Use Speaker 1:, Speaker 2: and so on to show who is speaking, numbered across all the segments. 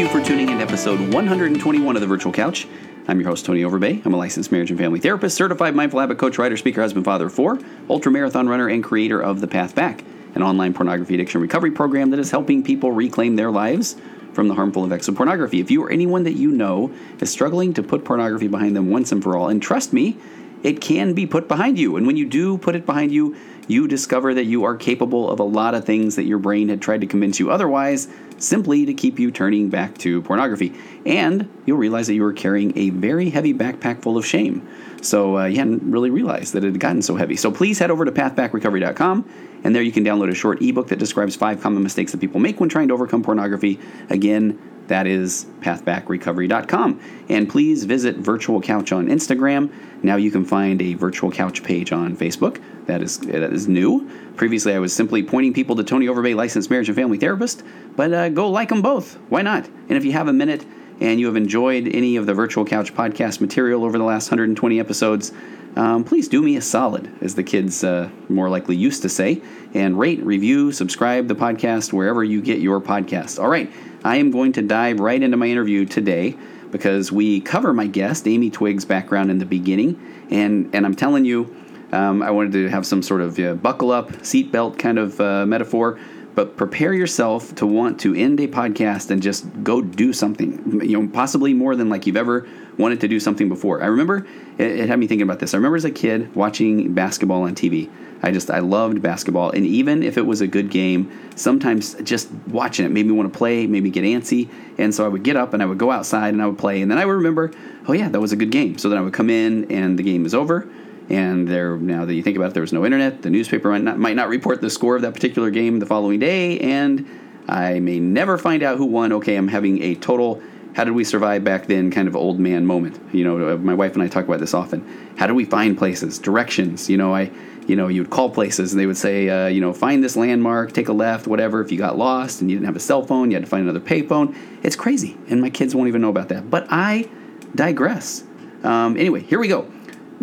Speaker 1: you for tuning in to episode 121 of the Virtual Couch. I'm your host, Tony Overbay. I'm a licensed marriage and family therapist, certified mindful habit coach, writer, speaker, husband, father of four, ultra marathon runner, and creator of The Path Back, an online pornography addiction recovery program that is helping people reclaim their lives from the harmful effects of pornography. If you or anyone that you know is struggling to put pornography behind them once and for all, and trust me, it can be put behind you. And when you do put it behind you, you discover that you are capable of a lot of things that your brain had tried to convince you otherwise, simply to keep you turning back to pornography. And you'll realize that you were carrying a very heavy backpack full of shame. So uh, you hadn't really realized that it had gotten so heavy. So please head over to pathbackrecovery.com, and there you can download a short ebook that describes five common mistakes that people make when trying to overcome pornography. Again, that is pathbackrecovery.com. And please visit Virtual Couch on Instagram. Now you can find a Virtual Couch page on Facebook. That is that is new. Previously, I was simply pointing people to Tony Overbay, licensed marriage and family therapist. But uh, go like them both. Why not? And if you have a minute and you have enjoyed any of the Virtual Couch podcast material over the last 120 episodes, um, please do me a solid, as the kids uh, more likely used to say, and rate, review, subscribe the podcast wherever you get your podcast. All right, I am going to dive right into my interview today because we cover my guest, Amy Twiggs' background in the beginning, and and I'm telling you, um, I wanted to have some sort of uh, buckle up, seatbelt kind of uh, metaphor but prepare yourself to want to end a podcast and just go do something you know possibly more than like you've ever wanted to do something before. I remember it, it, had me thinking about this. I remember as a kid watching basketball on tv i just i loved basketball. And even if it was a good game sometimes just watching it made me want to play made me get antsy. And so i would get up and i would go outside and i would play. And then i would remember oh yeah that was a good game. So then i would come in and the game is over and there, now that you think about it, there was no internet. The newspaper might not, might not report the score of that particular game the following day, and I may never find out who won. Okay, I'm having a total how did we survive back then kind of old man moment. You know, uh, my wife and I talk about this often. How do we find places, directions? You know, I, you know, you would call places and they would say, uh, you know, find this landmark, take a left, whatever. If you got lost and you didn't have a cell phone, you had to find another payphone. It's crazy, and my kids won't even know about that. But I digress. Um, anyway, here we go.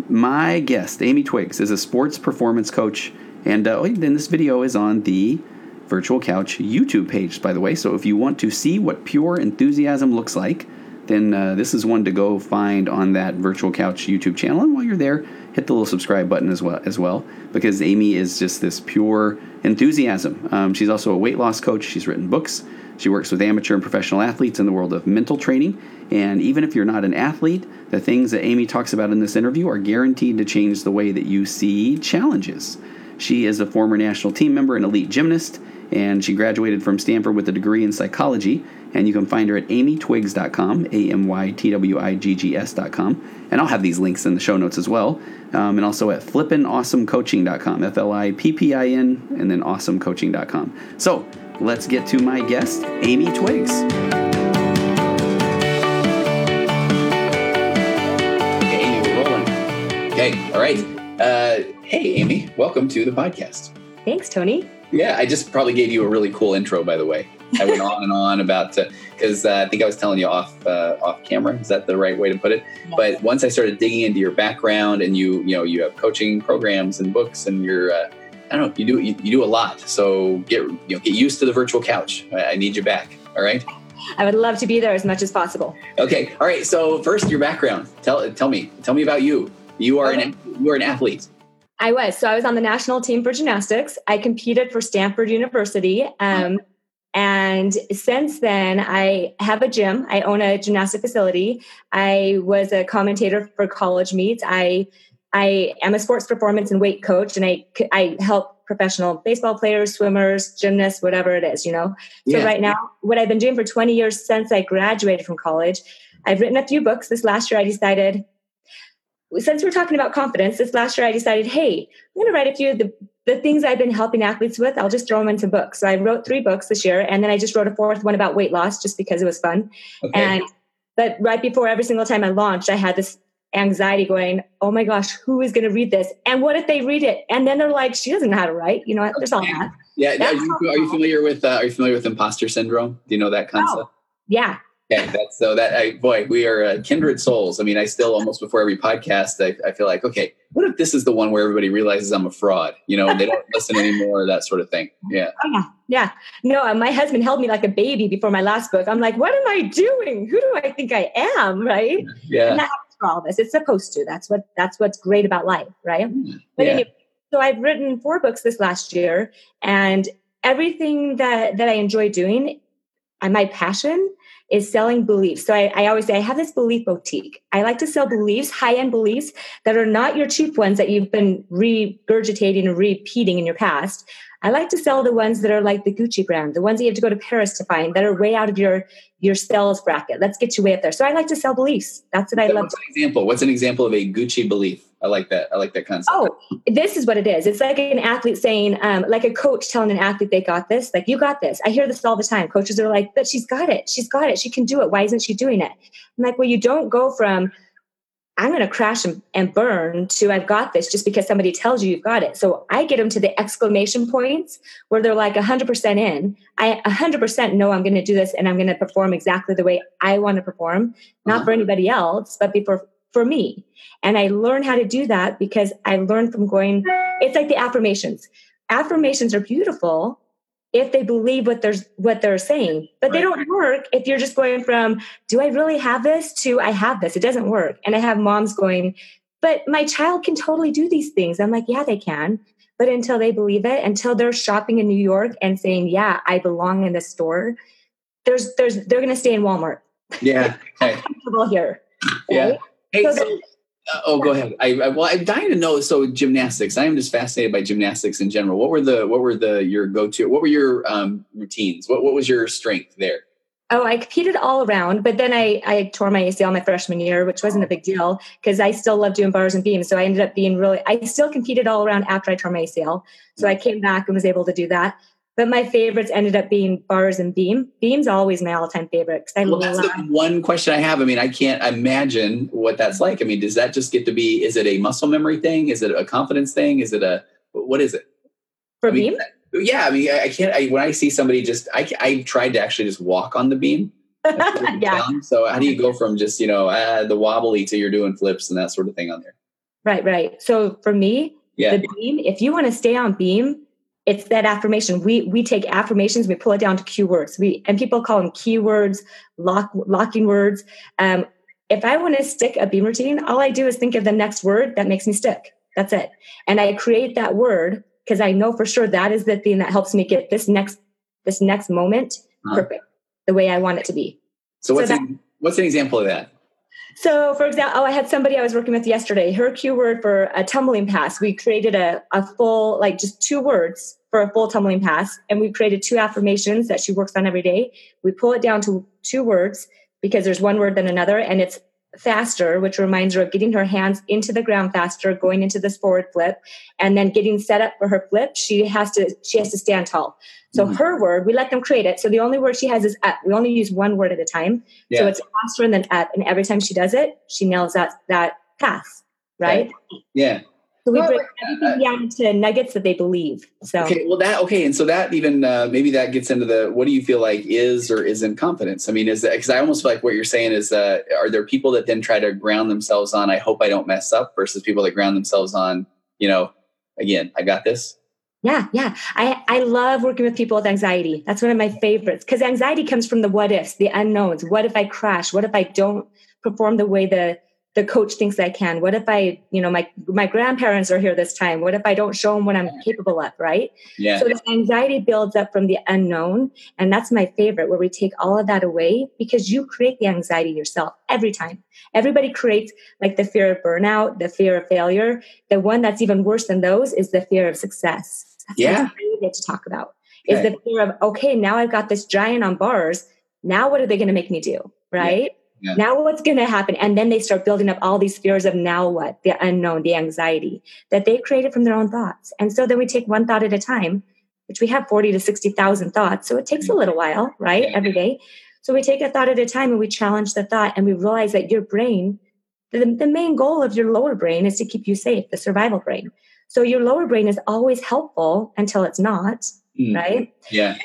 Speaker 1: My guest, Amy Twiggs, is a sports performance coach, and uh, then this video is on the Virtual Couch YouTube page, by the way. So if you want to see what pure enthusiasm looks like, then uh, this is one to go find on that Virtual Couch YouTube channel. And while you're there, hit the little subscribe button as well, as well because Amy is just this pure enthusiasm. Um, she's also a weight loss coach. She's written books. She works with amateur and professional athletes in the world of mental training. And even if you're not an athlete, the things that Amy talks about in this interview are guaranteed to change the way that you see challenges. She is a former national team member and elite gymnast, and she graduated from Stanford with a degree in psychology. And you can find her at amytwiggs.com, A M Y T W I G G S.com. And I'll have these links in the show notes as well. Um, and also at flippinawesomecoaching.com, F L I P P I N, and then awesomecoaching.com. So let's get to my guest, Amy Twiggs. Okay, Amy, we're rolling. Okay, all right. Uh, hey, Amy, welcome to the podcast.
Speaker 2: Thanks, Tony.
Speaker 1: Yeah, I just probably gave you a really cool intro, by the way. I went on and on about because uh, uh, I think I was telling you off uh, off camera. Is that the right way to put it? Yes. But once I started digging into your background and you you know you have coaching programs and books and you're uh, I don't know. You do you, you, do a lot. So get you know get used to the virtual couch. I, I need you back. All right.
Speaker 2: I would love to be there as much as possible.
Speaker 1: Okay. All right. So first, your background. Tell tell me tell me about you. You are okay. an you are an athlete.
Speaker 2: I was. So I was on the national team for gymnastics. I competed for Stanford University. Um, and since then, I have a gym. I own a gymnastic facility. I was a commentator for college meets. I I am a sports performance and weight coach, and I I help professional baseball players, swimmers, gymnasts, whatever it is, you know. So yeah. right now, what I've been doing for 20 years since I graduated from college, I've written a few books. This last year, I decided, since we're talking about confidence, this last year I decided, hey, I'm going to write a few of the the things I've been helping athletes with. I'll just throw them into books. So I wrote three books this year, and then I just wrote a fourth one about weight loss, just because it was fun. Okay. And but right before every single time I launched, I had this anxiety going, oh my gosh, who is going to read this? And what if they read it? And then they're like, she doesn't know how to write. You know, there's all that.
Speaker 1: Yeah. Are you, are you, familiar with, uh, are you familiar with imposter syndrome? Do you know that concept? Oh,
Speaker 2: yeah.
Speaker 1: Yeah, that's so that I boy, we are uh, kindred souls. I mean, I still almost before every podcast, I, I feel like, okay, what if this is the one where everybody realizes I'm a fraud, you know, and they don't listen anymore, that sort of thing. Yeah.
Speaker 2: Oh, yeah. Yeah. No, uh, my husband held me like a baby before my last book. I'm like, what am I doing? Who do I think I am? Right.
Speaker 1: Yeah.
Speaker 2: And that happens for all of us. It's supposed to. That's what, that's what's great about life. Right.
Speaker 1: Mm,
Speaker 2: But
Speaker 1: yeah.
Speaker 2: anyway, so I've written four books this last year and everything that, that I enjoy doing, and my passion is selling beliefs. So I, I always say I have this belief boutique. I like to sell beliefs, high-end beliefs that are not your cheap ones that you've been regurgitating and repeating in your past. I like to sell the ones that are like the Gucci brand, the ones that you have to go to Paris to find that are way out of your your sales bracket. Let's get you way up there. So I like to sell beliefs. That's what I love.
Speaker 1: What's an example? What's an example of a Gucci belief? I like that. I like that concept.
Speaker 2: Oh, this is what it is. It's like an athlete saying, um, like a coach telling an athlete they got this, like you got this. I hear this all the time. Coaches are like, but she's got it. She's got it. She can do it. Why isn't she doing it? I'm like, well, you don't go from I'm going to crash and, and burn to I've got this just because somebody tells you you've got it. So I get them to the exclamation points where they're like 100% in. I 100% know I'm going to do this and I'm going to perform exactly the way I want to perform, not
Speaker 1: Uh-huh.
Speaker 2: for anybody else, but for, for me. And I learn how to do that because I learned from going, it's like the affirmations. Affirmations are beautiful if they believe what they're what they're saying but they don't work if you're just going from do i really have this to i have this it doesn't work and i have moms going but my child can totally do these things i'm like yeah they can but until they believe it until they're shopping in new york and saying yeah i belong in this store there's there's they're going to stay in walmart
Speaker 1: Yeah. Okay.
Speaker 2: comfortable here
Speaker 1: Yeah.
Speaker 2: right?
Speaker 1: Hey,
Speaker 2: So
Speaker 1: so, oh, go ahead. I, I well, I'm dying to know. So gymnastics. I am just fascinated by gymnastics in general. What were the what were the your go to? What were your um, routines? What what was your strength there?
Speaker 2: Oh, I competed all around, but then I, I tore my ACL my freshman year, which wasn't a big deal because I still love doing bars and beams. So I ended up being really, I still competed all around after I tore my ACL. So I came back and was able to do that. But my favorites ended up being bars and beam. Beam's always my all-time favorite I
Speaker 1: Well, that's the one question I have. I mean, I can't imagine what that's like. I mean, does that just get to be? Is it a muscle memory thing? Is it a confidence thing? Is it a what is it?
Speaker 2: for
Speaker 1: I mean,
Speaker 2: beam.
Speaker 1: Yeah, I mean, I, I can't. I, when I see somebody just, I I tried to actually just walk on the beam. Really
Speaker 2: yeah,
Speaker 1: challenge. So how do you go from just you know uh, the wobbly to you're doing flips and that sort of thing on there?
Speaker 2: right, right. So for me,
Speaker 1: Yeah.
Speaker 2: the beam, if you want to stay on beam, it's that affirmation. We we take affirmations, we pull it down to keywords. We and people call them keywords, lock locking words. Um, if I want to stick a beam routine, all I do is think of the next word that makes me stick. That's it. And I create that word because I know for sure that is the thing that helps me get this next this next moment
Speaker 1: Uh-huh.
Speaker 2: perfect, the way I want it to be.
Speaker 1: So what's
Speaker 2: So
Speaker 1: an, what's an example of that?
Speaker 2: So, for example, oh, I had somebody I was working with yesterday. Her keyword for a tumbling pass, we created a, a full, like just two words for a full tumbling pass. And we've created two affirmations that she works on every day. We pull it down to two words because there's one word than another. And it's faster, which reminds her of getting her hands into the ground faster, going into this forward flip, and then getting set up for her flip. She has to, she has to stand tall. So
Speaker 1: Mhm.
Speaker 2: her word, we let them create it. So the only word she has is up. We only use one word at a time.
Speaker 1: Yeah.
Speaker 2: So it's faster and then up. And every time she does it, she nails that that pass. Right.
Speaker 1: Yeah.
Speaker 2: So we break everything down to nuggets that they believe. So
Speaker 1: Okay. Well, that okay, and so that even uh, maybe that gets into the what do you feel like is or isn't confidence? I mean, is that because I almost feel like what you're saying is uh, are there people that then try to ground themselves on I hope I don't mess up versus people that ground themselves on you know again I got this.
Speaker 2: yeah, yeah. I, I love working with people with anxiety. That's one of my favorites because anxiety comes from the what ifs, the unknowns. What if I crash? What if I don't perform the way the the coach thinks I can? What if I, you know, my my grandparents are here this time? What if I don't show them what I'm capable of? Right.
Speaker 1: Yeah.
Speaker 2: So the anxiety builds up from the unknown. And that's my favorite, where we take all of that away because you create the anxiety yourself every time. Everybody creates like the fear of burnout, the fear of failure. The one that's even worse than those is the fear of success. That's
Speaker 1: Yeah.
Speaker 2: what I get to talk about. Is the fear of, okay, now I've got this giant on bars. Now what are they going to make me do? Right?
Speaker 1: Yeah.
Speaker 2: Now what's going to happen? And then they start building up all these fears of now what? The unknown, the anxiety that they created from their own thoughts. And so then we take one thought at a time, which we have 40 to 60,000 thoughts. So it takes a little while, right?
Speaker 1: Yeah.
Speaker 2: Every day. So we take a thought at a time and we challenge the thought and we realize that your brain, the, the main goal of your lower brain is to keep you safe, the survival brain. So your lower brain is always helpful until it's not,
Speaker 1: Mm,
Speaker 2: right?
Speaker 1: Yeah.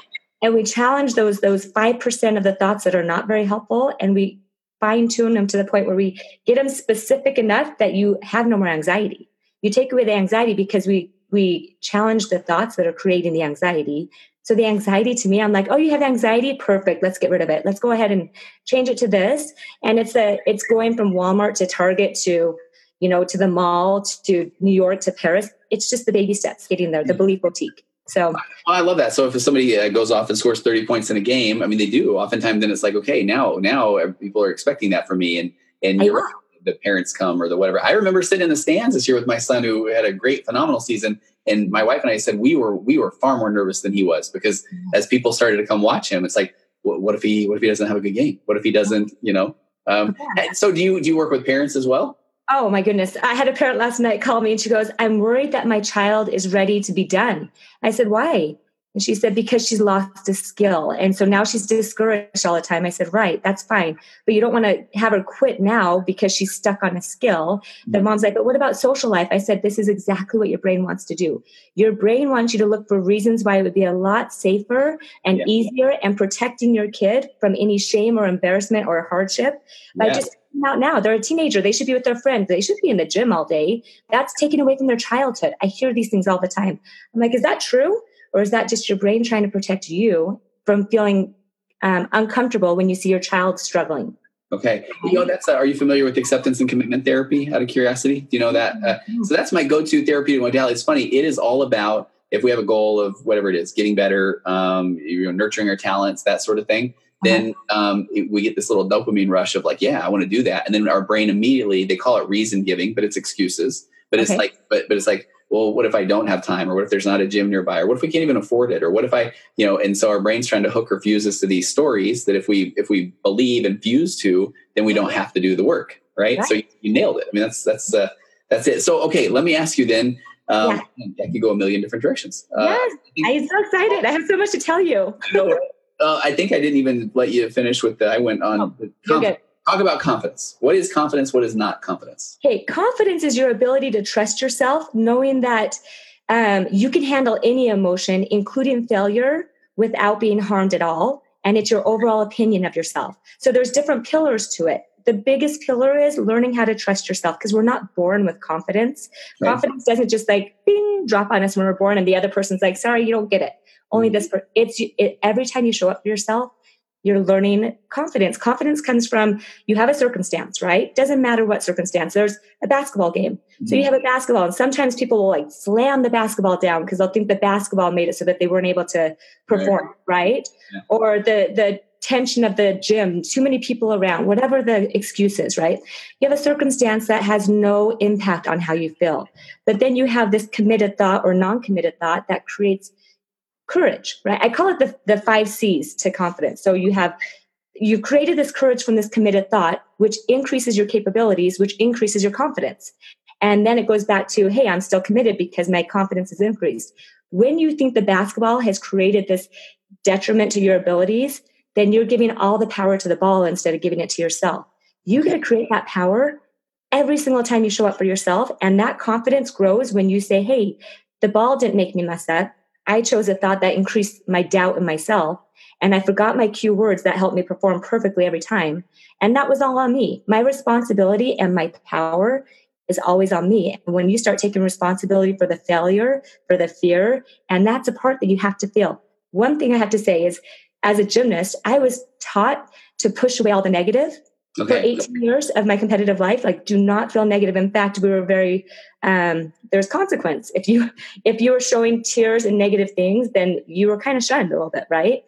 Speaker 2: and we challenge those those 5% of the thoughts that are not very helpful and we fine tune them to the point where we get them specific enough that you have no more anxiety. You take away the anxiety because we we challenge the thoughts that are creating the anxiety. So the anxiety to me i'm like oh you have anxiety? Perfect. Let's get rid of it. Let's go ahead and change it to this. And it's a it's going from walmart to target to you know to the mall to new york to paris. It's just the baby steps getting there the mm. belief boutique so
Speaker 1: well, I love that. So if somebody uh, goes off and scores 30 points in a game, I mean, they do oftentimes, then it's like, okay, now, now people are expecting that from me. And, and the parents come or the whatever. I remember sitting in the stands this year with my son who had a great, phenomenal season. And my wife and I said, we were, we were far more nervous than he was because mm-hmm. as people started to come watch him, it's like, what, what, if he, what if he doesn't have a good game? What if he doesn't, you know? Um, so do you, do you work with parents as well?
Speaker 2: Oh my goodness. I had a parent last night call me and she goes, I'm worried that my child is ready to be done. I said, Why? And she said, Because she's lost a skill. And so now she's discouraged all the time. I said, Right, that's fine. But you don't want to have her quit now because she's stuck on a skill. The mm-hmm. mom's like, But what about social life? I said, This is exactly what your brain wants to do. Your brain wants you to look for reasons why it would be a lot safer and yeah. easier and protecting your kid from any shame or embarrassment or hardship by yeah. just out now. They're a teenager. They should be with their friends. They should be in the gym all day. That's taken away from their childhood. I hear these things all the time. I'm like, is that true? Or is that just your brain trying to protect you from feeling um, uncomfortable when you see your child struggling?
Speaker 1: Okay. You know, that's, uh, are you familiar with acceptance and commitment therapy out of curiosity? Do you know that? Uh, mm-hmm. so that's my go-to therapeutic modality. It's funny. It is all about if we have a goal of whatever it is, getting better, um, you know, nurturing our talents, that sort of thing then um, it, we get this little dopamine rush of like, yeah, I want to do that, and then our brain immediately they call it reason giving, but it's excuses. But okay. it's like, but but it's like, well, what if I don't have time, or what if there's not a gym nearby, or what if we can't even afford it, or what if I, you know, and so our brain's trying to hook or fuse us to these stories that if we if we believe and fuse to, then we don't have to do the work, right? right. So you, you, nailed it. I mean, that's that's uh, that's it. So okay, let me ask you then. Um, yeah. I could go a million different directions.
Speaker 2: Uh, yes, uh, I'm so excited. I have so much to tell you.
Speaker 1: Uh, I think I didn't even let you finish with the. I went on. Oh, Talk about confidence. What is confidence? What is not confidence?
Speaker 2: Hey, confidence is your ability to trust yourself, knowing that um, you can handle any emotion, including failure, without being harmed at all. And it's your overall opinion of yourself. So there's different pillars to it. The biggest pillar is learning how to trust yourself because we're not born with confidence. Right. Confidence doesn't just like bing drop on us when we're born, and the other person's like, "Sorry, you don't get it." Only this for it's it, every time you show up for yourself you're learning confidence confidence comes from you have a circumstance right doesn't matter what circumstance there's a basketball game mm-hmm. so you mm-hmm. have a basketball and sometimes people will like slam the basketball down because they'll think the basketball made it so that they weren't able to perform right, right? Yeah. or the the tension of the gym too many people around whatever the excuse is right you have a circumstance that has no impact on how you feel but then you have this committed thought or non-committed thought that creates courage, right? I call it the, the five C's to confidence. So you have you've created this courage from this committed thought, which increases your capabilities, which increases your confidence. And then it goes back to, hey, I'm still committed because my confidence is increased. When you think the basketball has created this detriment to your abilities, then you're giving all the power to the ball instead of giving it to yourself. You get to create that power every single time you show up for yourself. And that confidence grows when you say, hey, the ball didn't make me mess up. I chose a thought that increased my doubt in myself. And I forgot my cue words that helped me perform perfectly every time. And that was all on me. My responsibility and my power is always on me. And when you start taking responsibility for the failure, for the fear, and that's a part that you have to feel. One thing I have to say is, as a gymnast, I was taught to push away all the negative okay. for 18 years of my competitive life like do not feel negative. In fact we were very um, there's consequence. If you if you were showing tears and negative things then you were kind of shunned a little bit right?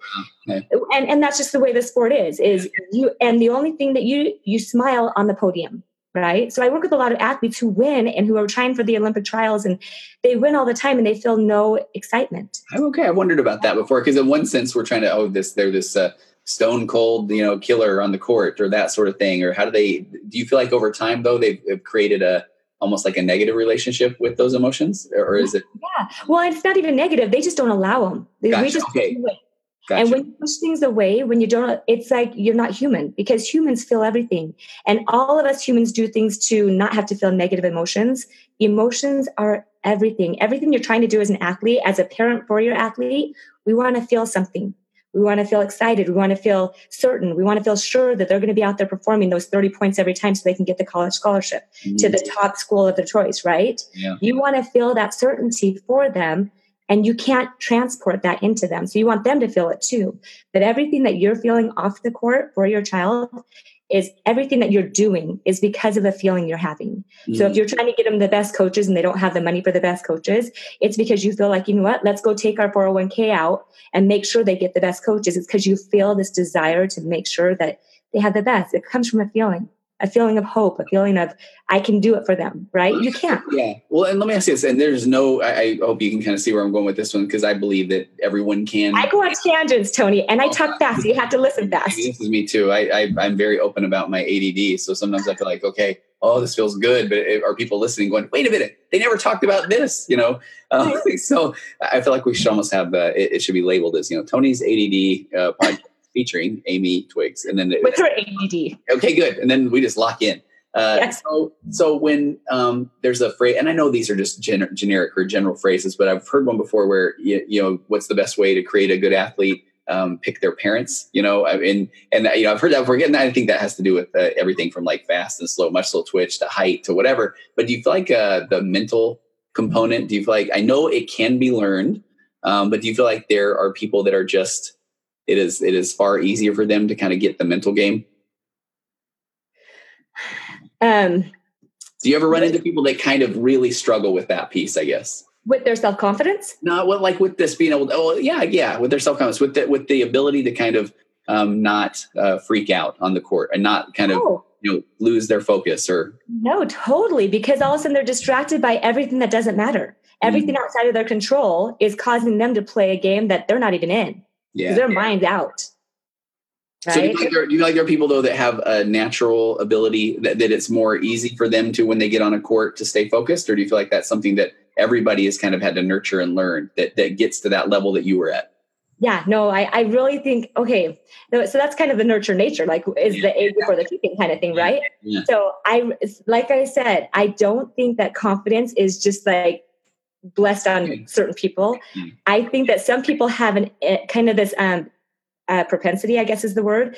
Speaker 2: Okay. and and that's just the way the sport is is you and the only thing that you you smile on the podium right? So i work with a lot of athletes who win and who are trying for the olympic trials and they win all the time and they feel no excitement.
Speaker 1: Okay. I wondered about that before because in one sense we're trying to oh this they're this uh, stone cold, you know, killer on the court or that sort of thing? Or how do they, do you feel like over time though, they've, they've created a, almost like a negative relationship with those emotions or is it?
Speaker 2: Yeah. Well, it's not even negative. They just don't allow them. Gotcha. We just okay. Gotcha. And when you push things away, when you don't, it's like you're not human because humans feel everything. And all of us humans do things to not have to feel negative emotions. Emotions are everything. Everything you're trying to do as an athlete, as a parent for your athlete, we want to feel something We want to feel excited. We want to feel certain. We want to feel sure that they're going to be out there performing those 30 points every time so they can get the college scholarship mm-hmm. to the top school of their choice, right?
Speaker 1: Yeah.
Speaker 2: You want to feel that certainty for them and you can't transport that into them. So you want them to feel it too. That everything that you're feeling off the court for your child is everything that you're doing is because of the feeling you're having. Mm-hmm. So if mm. you're trying to get them the best coaches and they don't have the money for the best coaches, it's because you feel like, you know what, let's go take our 401k out and make sure they get the best coaches. It's because you feel this desire to make sure that they have the best. It comes from a feeling a feeling of hope, a feeling of I can do it for them, right? You can't.
Speaker 1: Yeah. Well, and let me ask you this, and there's no, I, I hope you can kind of see where I'm going with this one because I believe that everyone can.
Speaker 2: I go on tangents, Tony, and I talk fast. So you have to listen fast.
Speaker 1: This is me too. I, I I'm very open about my ADD, so sometimes I feel like, okay, oh, this feels good, but are people listening going, wait a minute, they never talked about this, you know? Uh, so I feel like we should almost have uh, it, it, should be labeled as you know Tony's ADD uh, podcast featuring Amy Twiggs, and then
Speaker 2: what's her ADD?
Speaker 1: Okay, good, and then we just lock in. Uh, yes. So, so when um, there's a phrase, and I know these are just gen- generic or general phrases, but I've heard one before where you, you know, what's the best way to create a good athlete? Um, pick their parents, you know, and and you know, I've heard that before. And I think that has to do with uh, everything from like fast and slow, muscle twitch to height to whatever. But do you feel like uh, the mental component? Do you feel like I know it can be learned, um, but do you feel like there are people that are just it is it is far easier for them to kind of get the mental game?
Speaker 2: Um,
Speaker 1: Do you ever run into people that kind of really struggle with that piece? I guess
Speaker 2: with their self confidence.
Speaker 1: No, well, like with this being able. To, oh, yeah, yeah, with their self confidence, with the with the ability to kind of um, not uh, freak out on the court and not kind of oh. you know lose their focus or.
Speaker 2: No, totally, because all of a sudden they're distracted by everything that doesn't matter. Everything mm. outside of their control is causing them to play a game that they're not even in. Yeah, their yeah. mind's out.
Speaker 1: Right? So do you, like there, do you like there are people though that have a natural ability that, that it's more easy for them to when they get on a court to stay focused, or do you feel like that's something that everybody has kind of had to nurture and learn that that gets to that level that you were at?
Speaker 2: Yeah, no, I, I really think okay. So that's kind of the nurture nature, like is yeah. the age before the keeping kind of thing, right? Yeah. So I like I said, I don't think that confidence is just like blessed on certain people. I think that some people have an eh, kind of this um, uh, propensity, I guess is the word,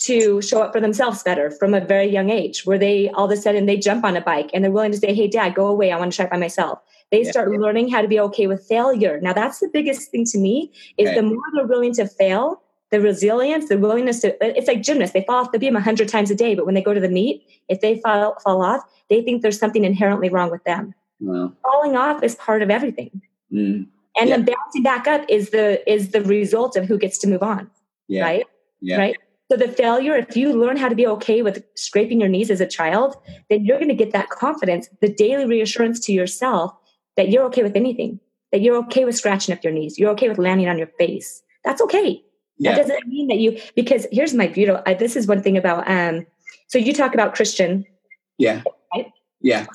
Speaker 2: to show up for themselves better from a very young age, where they all of a sudden they jump on a bike and they're willing to say, "Hey, Dad, go away. I want to try it by myself." They yeah. start learning how to be okay with failure. Now, that's the biggest thing to me is okay. the more they're willing to fail, the resilience, the willingness to. It's like gymnasts; they fall off the beam a hundred times a day, but when they go to the meet, if they fall fall off, they think there's something inherently wrong with them. Wow. Falling off is part of everything. Mm. And yeah. then bouncing back up is the is the result of who gets to move on yeah. right?
Speaker 1: Yeah.
Speaker 2: Right. So the failure, if you learn how to be okay with scraping your knees as a child, then you're going to get that confidence, the daily reassurance to yourself that you're okay with anything, that you're okay with scratching up your knees, you're okay with landing on your face. That's okay. Yeah. That doesn't mean that you because here's my beautiful. I, this is one thing about um. So you talk about Christian.
Speaker 1: Yeah. Right? Yeah.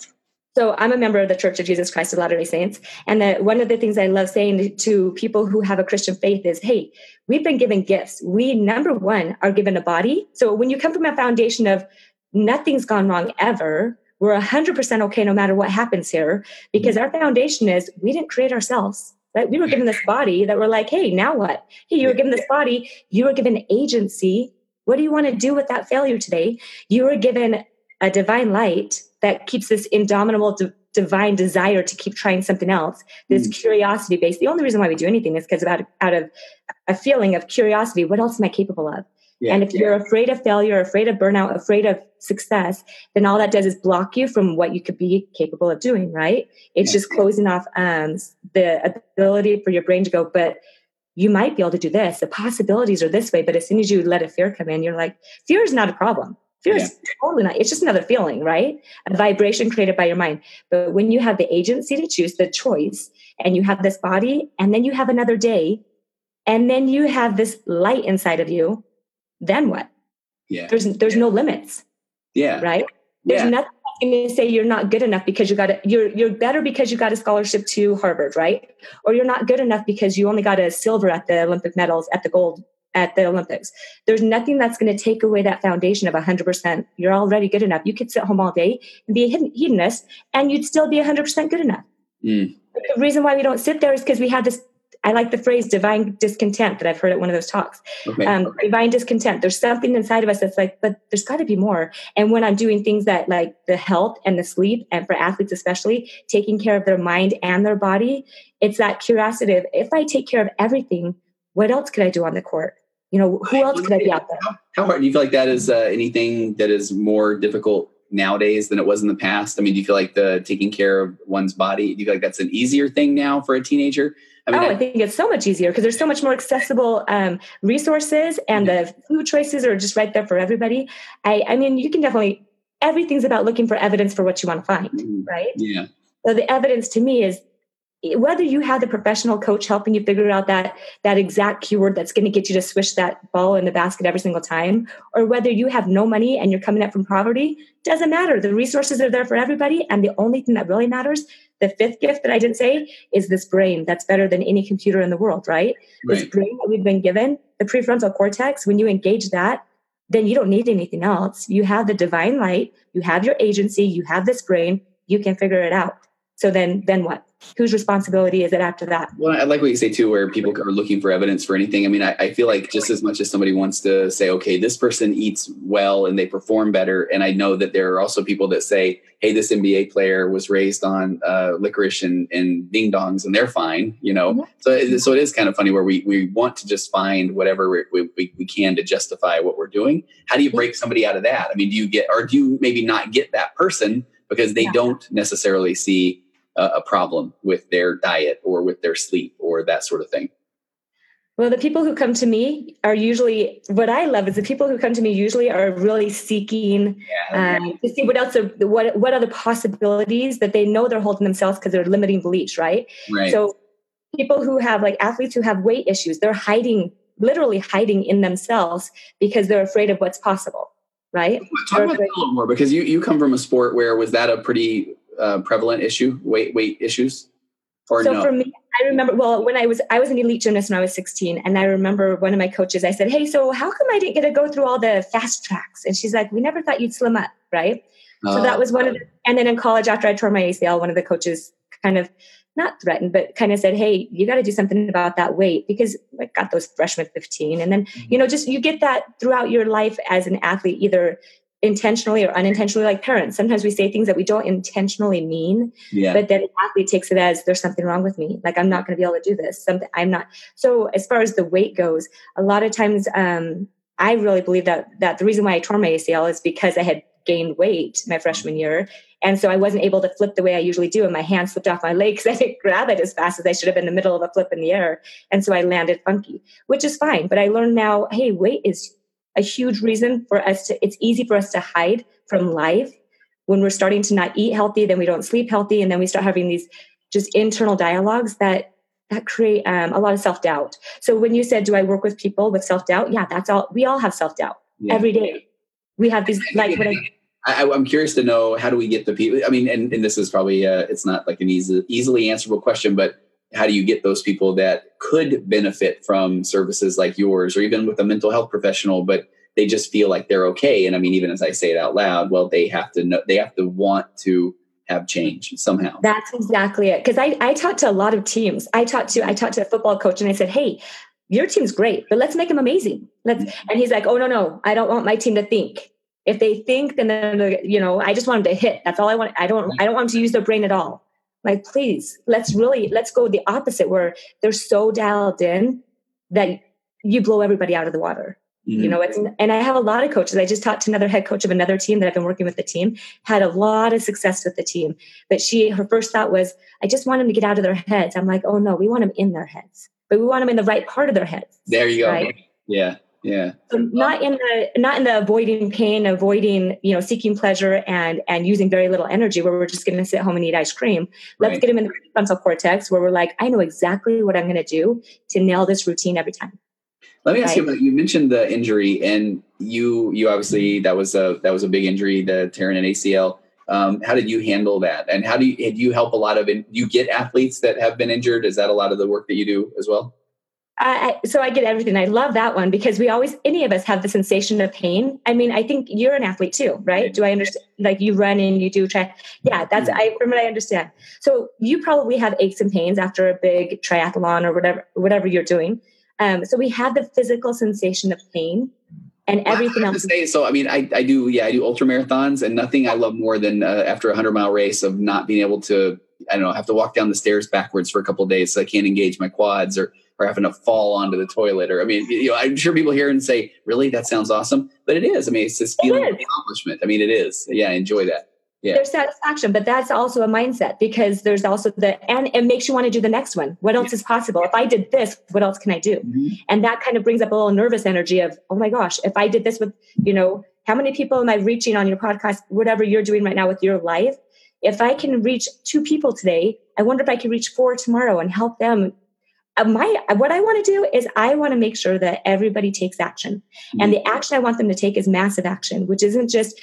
Speaker 2: So I'm a member of the Church of Jesus Christ of Latter-day Saints. And that one of the things I love saying to people who have a Christian faith is, hey, we've been given gifts. We, number one, are given a body. So when you come from a foundation of nothing's gone wrong ever, we're 100% okay no matter what happens here, because our foundation is we didn't create ourselves. Right? We were given this body that we're like, hey, now what? Hey, you were given this body, you were given agency. What do you want to do with that failure today? You were given a divine light that keeps this indomitable d- divine desire to keep trying something else this mm. curiosity based the only reason why we do anything is because out, out of a feeling of curiosity what else am i capable of? Yeah, and if yeah. you're afraid of failure afraid of burnout afraid of success then all that does is block you from what you could be capable of doing right? It's yeah, just closing off um, the ability for your brain to go but you might be able to do this. The possibilities are this way. But as soon as you let a fear come in you're like fear is not a problem Fear is totally not. It's just another feeling, right? A vibration created by your mind. But when you have the agency to choose, the choice, and you have this body, and then you have another day, and then you have this light inside of you, then what?
Speaker 1: Yeah.
Speaker 2: There's there's
Speaker 1: yeah.
Speaker 2: no limits.
Speaker 1: Yeah.
Speaker 2: Right? There's yeah. nothing to say you're not good enough because you got a, you're you're better because you got a scholarship to Harvard, right? Or you're not good enough because you only got a silver at the Olympic medals at the gold at the Olympics. There's nothing that's going to take away that foundation of 100%. You're already good enough. You could sit home all day and be a hedonist and you'd still be 100% good enough. Mm. The reason why we don't sit there is because we have this I like the phrase divine discontent that I've heard at one of those talks. Okay. Um, okay. Divine discontent. There's something inside of us that's like, but there's got to be more. And when I'm doing things that like the health and the sleep, and for athletes especially, taking care of their mind and their body, it's that curiosity of if I take care of everything, what else could I do on the court? You know, who else could I be out there?
Speaker 1: How, hard do you feel like that is uh, anything that is more difficult nowadays than it was in the past? I mean, do you feel like the taking care of one's body, do you feel like that's an easier thing now for a teenager?
Speaker 2: I mean, oh, I, I think it's so much easier because there's so much more accessible um, resources and yeah. the food choices are just right there for everybody. I, I mean, you can definitely, everything's about looking for evidence for what you want to find, mm-hmm. right?
Speaker 1: Yeah.
Speaker 2: So the evidence to me is whether you have the professional coach helping you figure out that that exact keyword that's going to get you to swish that ball in the basket every single time or whether you have no money and you're coming up from poverty doesn't matter. The resources are there for everybody and the only thing that really matters the fifth gift that i didn't say is this brain that's better than any computer in the world right, right. this brain that we've been given the prefrontal cortex when you engage that then you don't need anything else. You have the divine light you have your agency you have this brain you can figure it out so then then what whose responsibility is it after that?
Speaker 1: Well, I like what you say too, where people are looking for evidence for anything. I mean, I, I, feel like just as much as somebody wants to say, okay, this person eats well and they perform better, and I know that there are also people that say, hey, this NBA player was raised on uh, licorice and, and ding dongs, and they're fine, you know. Mm-hmm. So, so it is kind of funny where we we want to just find whatever we, we, we can to justify what we're doing. How do you break somebody out of that? I mean, do you get, or do you maybe not get that person because they yeah. don't necessarily see a, problem with their diet or with their sleep or that sort of thing?
Speaker 2: Well, the people who come to me are usually what I love is the people who come to me usually are really seeking yeah, um, to see what else are what what are the possibilities that they know they're holding themselves because they're limiting beliefs, right?
Speaker 1: Right.
Speaker 2: So people who have like athletes who have weight issues, they're hiding literally hiding in themselves because they're afraid of what's possible, right?
Speaker 1: Talk about that a little more because you you come from a sport where was that a pretty uh, prevalent issue, weight weight issues? Or
Speaker 2: so
Speaker 1: no?
Speaker 2: for me, I remember well when I was I was an elite gymnast when I was 16, and I remember one of my coaches. I said, "Hey, so how come I didn't get to go through all the fast tracks?" And she's like, "We never thought you'd slim up, right?" Uh, so that oh. was one of the. And then in college, after I tore my ACL, one of the coaches kind of not threatened, but kind of said, "Hey, you got to do something about that weight because I got those freshman 15." And then mm-hmm. you know, just you get that throughout your life as an athlete, either intentionally or unintentionally like parents sometimes we say things that we don't intentionally mean yeah. but then the athlete takes it as there's something wrong with me. Like i'm not going to be able to do this. Something i'm not so as far as the weight goes a lot of times um, i really believe that that the reason why i tore my acl is because i had gained weight my freshman year and so i wasn't able to flip the way i usually do and my hand slipped off my leg because i didn't grab it as fast as i should have in the middle of a flip in the air and so i landed funky which is fine but i learned now hey weight is a huge reason for us to it's easy for us to hide from life. When we're starting to not eat healthy then we don't sleep healthy and then we start having these just internal dialogues that that create um, a lot of self-doubt. So when you said do i work with people with self-doubt? Yeah that's all we all have self-doubt yeah. every day. We have these like what I,
Speaker 1: I, am curious to know how do we get the people i mean and, and this is probably uh, it's not like an easy easily answerable question but how do you get those people that could benefit from services like yours or even with a mental health professional but they just feel like they're okay? And i mean even as i say it out loud well they have to know they have to want to have change somehow.
Speaker 2: That's exactly it. Because I, I talked to a lot of teams. I talked to i talked to a football coach and i said hey your team's great but let's make them amazing. Let's mm-hmm. and he's like oh no no i don't want my team to think. If they think then you know i just want them to hit. That's all i want. I don't i don't want them to use their brain at all like please let's really let's go the opposite where they're so dialed in that you blow everybody out of the water. Mm-hmm. you know it's and i have a lot of coaches. I just talked to another head coach of another team that i've been working with the team had a lot of success with the team. But she her first thought was i just want them to get out of their heads. I'm like oh no we want them in their heads. But we want them in the right part of their heads
Speaker 1: there you go. right? yeah yeah.
Speaker 2: So not in the not in the avoiding pain avoiding you know seeking pleasure and and using very little energy where we're just going to sit home and eat ice cream. Let's right. get them in the prefrontal cortex where we're like i know exactly what i'm going to do to nail this routine every time.
Speaker 1: Let me ask right? you about you mentioned the injury and you you obviously that was a that was a big injury the tearing an acl um, how did you handle that? And how do you do you help a lot of do you get athletes that have been injured? Is that a lot of the work that you do as well
Speaker 2: I, so I get everything. I love that one because we always, any of us have the sensation of pain. I mean, I think you're an athlete too, right? Do I understand? Like you run and you do track. Yeah, that's I from what I understand. So you probably have aches and pains after a big triathlon or whatever, whatever you're doing. Um, so we have the physical sensation of pain and everything
Speaker 1: well,
Speaker 2: else.
Speaker 1: Say, so I mean, I, I do yeah, I do ultra marathons, and nothing I love more than uh, after a hundred mile race of not being able to I don't know have to walk down the stairs backwards for a couple days, so I can't engage my quads or or having to fall onto the toilet or I mean, you know, I'm sure people hear and say, "Really, that sounds awesome," but it is. I mean, it's this feeling of accomplishment. I mean, it is. Yeah, I enjoy that
Speaker 2: yeah. there's satisfaction but that's also a mindset because there's also the and it makes you want to do the next one what else yeah. is possible if i did this what else can i do mm-hmm. and that kind of brings up a little nervous energy of oh my gosh if i did this with you know how many people am i reaching on your podcast whatever you're doing right now with your life if i can reach two people today i wonder if i can reach four tomorrow and help them my what i want to do is i want to make sure that everybody takes action mm-hmm. and the action i want them to take is massive action which isn't just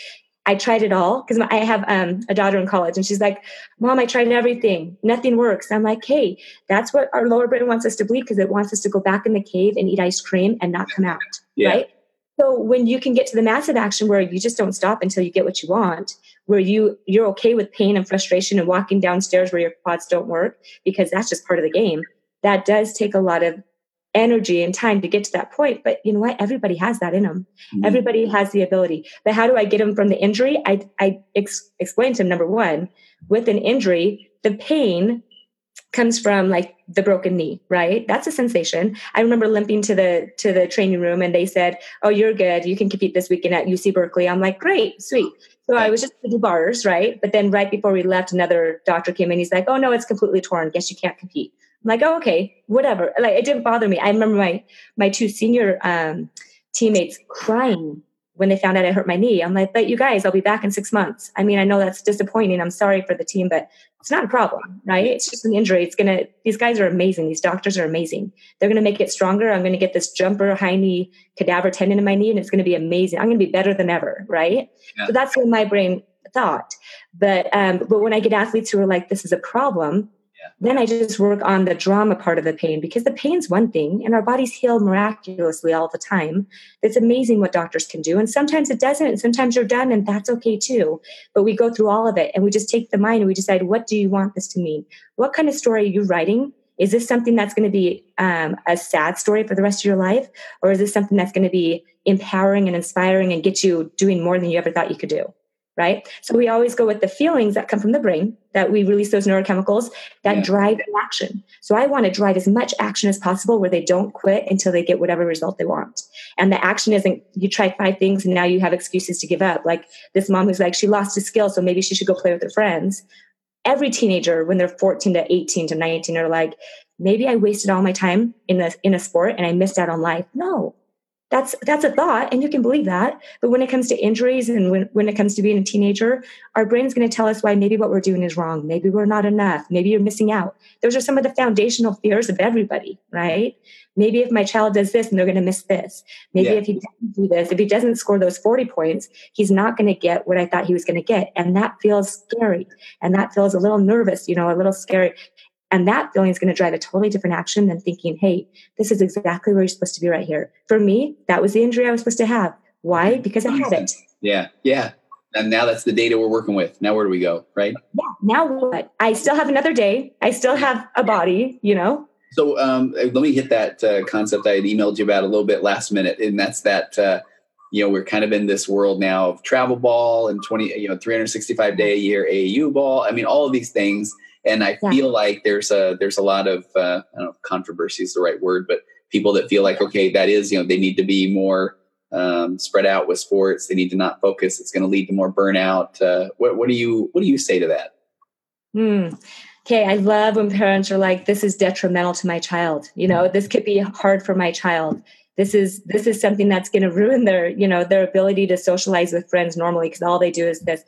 Speaker 2: I tried it all because I have um, a daughter in college and she's like, Mom, I tried everything. Nothing works. I'm like, hey, that's what our lower brain wants us to believe because it wants us to go back in the cave and eat ice cream and not come out. Yeah. Right. So when you can get to the massive action where you just don't stop until you get what you want, where you you're okay with pain and frustration and walking downstairs where your quads don't work because that's just part of the game. That does take a lot of energy and time to get to that point. But you know what? Everybody has that in them. Mm-hmm. Everybody has the ability. But how do I get them from the injury? I, I ex- explained to him number one, with an injury, the pain comes from like the broken knee, right? That's a sensation. I remember limping to the to the training room and they said, "Oh, you're good. You can compete this weekend at UC Berkeley." I'm like, "Great, sweet." So I was just to do bars, right? But then right before we left, another doctor came in. He's like, "Oh no, it's completely torn. Guess you can't compete." I'm like, oh, okay, whatever. Like it didn't bother me. I remember my my two senior um, teammates crying when they found out I hurt my knee. I'm like, but you guys, I'll be back in six months. I mean, I know that's disappointing. I'm sorry for the team, but it's not a problem, right? It's just an injury. It's gonna. These guys are amazing. These doctors are amazing. They're gonna make it stronger. I'm gonna get this jumper high knee cadaver tendon in my knee, and it's gonna be amazing. I'm gonna be better than ever, right? Yeah. So that's what my brain thought. But um, but when I get athletes who are like, this is a problem, then I just work on the drama part of the pain because the pain's one thing and our bodies heal miraculously all the time. It's amazing what doctors can do. And sometimes it doesn't. Sometimes you're done and that's okay too. But we go through all of it and we just take the mind and we decide, what do you want this to mean? What kind of story are you writing? Is this something that's going to be um, a sad story for the rest of your life? Or is this something that's going to be empowering and inspiring and get you doing more than you ever thought you could do? Right? So we always go with the feelings that come from the brain that we release those neurochemicals that yeah. drive action. So I want to drive as much action as possible where they don't quit until they get whatever result they want. And the action isn't you try five things and now you have excuses to give up. Like this mom who's like, she lost a skill, so maybe she should go play with her friends. Every teenager, when they're 14 to 18 to 19, are like, maybe I wasted all my time in a in a sport and I missed out on life. No, that's that's a thought and you can believe that. But when it comes to injuries and when, when it comes to being a teenager our brain's going to tell us why maybe what we're doing is wrong. Maybe we're not enough. Maybe you're missing out. Those are some of the foundational fears of everybody right? Maybe if my child does this and they're going to miss this. Maybe yeah. if he doesn't do this if he doesn't score those 40 points he's not going to get what i thought he was going to get. And that feels scary and that feels a little nervous you know a little scary and that feeling is going to drive a totally different action than thinking, hey, this is exactly where you're supposed to be right here. For me, that was the injury I was supposed to have. Why? Because I had it.
Speaker 1: Yeah. Yeah. And now that's the data we're working with. Now where do we go? Right?
Speaker 2: Yeah. Now what? I still have another day. I still have a body, you know?
Speaker 1: So um, let me hit that uh, concept I had emailed you about a little bit last minute. And that's that, uh, you know, we're kind of in this world now of travel ball and 20, you know, 365 day a year AAU ball. I mean, all of these things and I yeah. feel like there's a there's a lot of uh, I don't know if controversy is the right word, but people that feel like okay, that is you know they need to be more um, spread out with sports. They need to not focus. It's going to lead to more burnout. Uh, what what do you what do you say to that?
Speaker 2: Hmm. Okay, I love when parents are like, "This is detrimental to my child." You know, this could be hard for my child. This is this is something that's going to ruin their you know their ability to socialize with friends normally because all they do is this.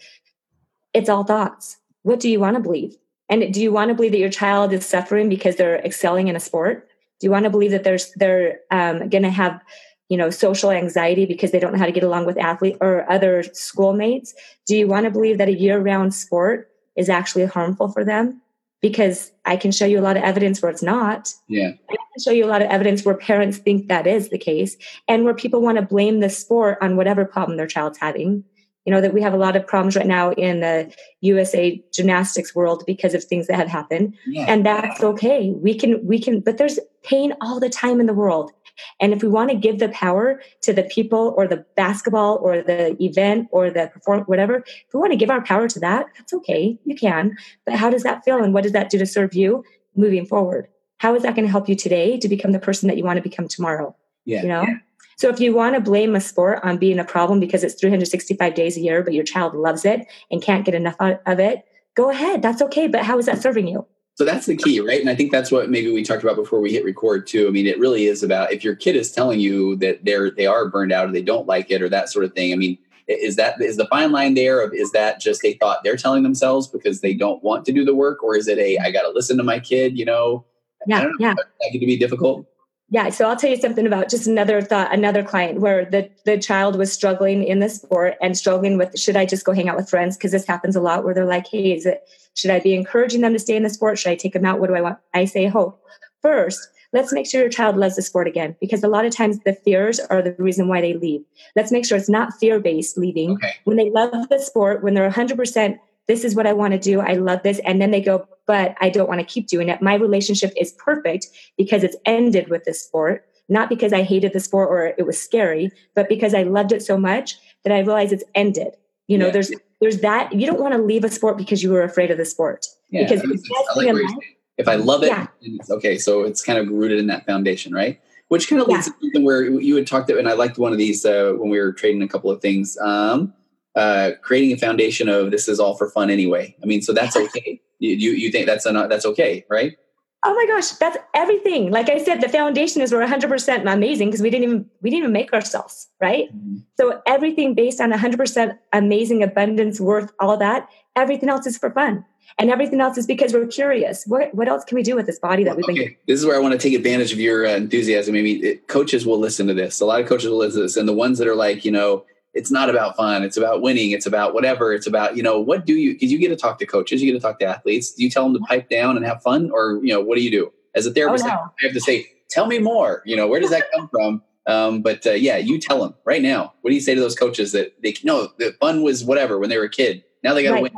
Speaker 2: It's all thoughts. What do you want to believe? And do you want to believe that your child is suffering because they're excelling in a sport? Do you want to believe that there's they're um, going to have you know social anxiety because they don't know how to get along with athlete or other schoolmates? Do you want to believe that a year-round sport is actually harmful for them? because I can show you a lot of evidence where it's not.
Speaker 1: Yeah.
Speaker 2: I can show you a lot of evidence where parents think that is the case and where people want to blame the sport on whatever problem their child's having. You know, that we have a lot of problems right now in the USA gymnastics world because of things that have happened. Yeah. And that's okay. We can, we can, but there's pain all the time in the world. And if we want to give the power to the people or the basketball or the event or the perform whatever, if we want to give our power to that, that's okay. You can. But how does that feel and what does that do to serve you moving forward? How is that going to help you today to become the person that you want to become tomorrow?
Speaker 1: Yeah.
Speaker 2: You know? So if you want to blame a sport on being a problem because it's 365 days a year, but your child loves it and can't get enough of it, go ahead. That's okay. But how is that serving you?
Speaker 1: So that's the key, right? And I think that's what maybe we talked about before we hit record too. I mean, it really is about if your kid is telling you that they're they are burned out or they don't like it or that sort of thing. I mean, is that is the fine line there of is that just a thought they're telling themselves because they don't want to do the work, or is it a I got to listen to my kid? You know,
Speaker 2: yeah, know, yeah,
Speaker 1: that could be difficult.
Speaker 2: Yeah, so I'll tell you something about just another thought, another client where the the child was struggling in the sport and struggling with should I just go hang out with friends because this happens a lot where they're like, hey, is it should I be encouraging them to stay in the sport? Should I take them out? What do I want? I say hope. First, let's make sure your child loves the sport again because a lot of times the fears are the reason why they leave. Let's make sure it's not fear based leaving. Okay. When they love the sport, when they're 100%, this is what I want to do. I love this. And then they go, but I don't want to keep doing it. My relationship is perfect because it's ended with this sport, not because I hated the sport or it was scary, but because I loved it so much that I realized it's ended. You know, yeah. there's there's that you don't want to leave a sport because you were afraid of the sport. Yeah, because I like
Speaker 1: if I love it, yeah. okay, so it's kind of rooted in that foundation, right? Which kind of leads yeah. to something where you had talked about, and I liked one of these uh, when we were trading a couple of things. Um, uh, creating a foundation of this is all for fun anyway. I mean, so that's okay. You you, you think that's a, that's okay, right?
Speaker 2: Oh my gosh, that's everything. Like I said, the foundation is we're 100% amazing because we didn't even we didn't even make ourselves, right? Mm-hmm. So everything based on 100% amazing abundance, worth, all that. Everything else is for fun, and everything else is because we're curious. What what else can we do with this body that we've okay. been?
Speaker 1: This is where I want to take advantage of your uh, enthusiasm. Maybe it, coaches will listen to this. A lot of coaches will listen to this, and the ones that are like, you know it's not about fun. It's about winning. It's about whatever. It's about, you know, what do you, because you get to talk to coaches, you get to talk to athletes. Do you tell them to pipe down and have fun? Or, you know, what do you do? As a therapist, oh, no. I have to say, tell me more. You know, where does that come from? Um, but uh, yeah, you tell them right now. What do you say to those coaches that they know the fun was whatever when they were a kid? Now they got to right. win.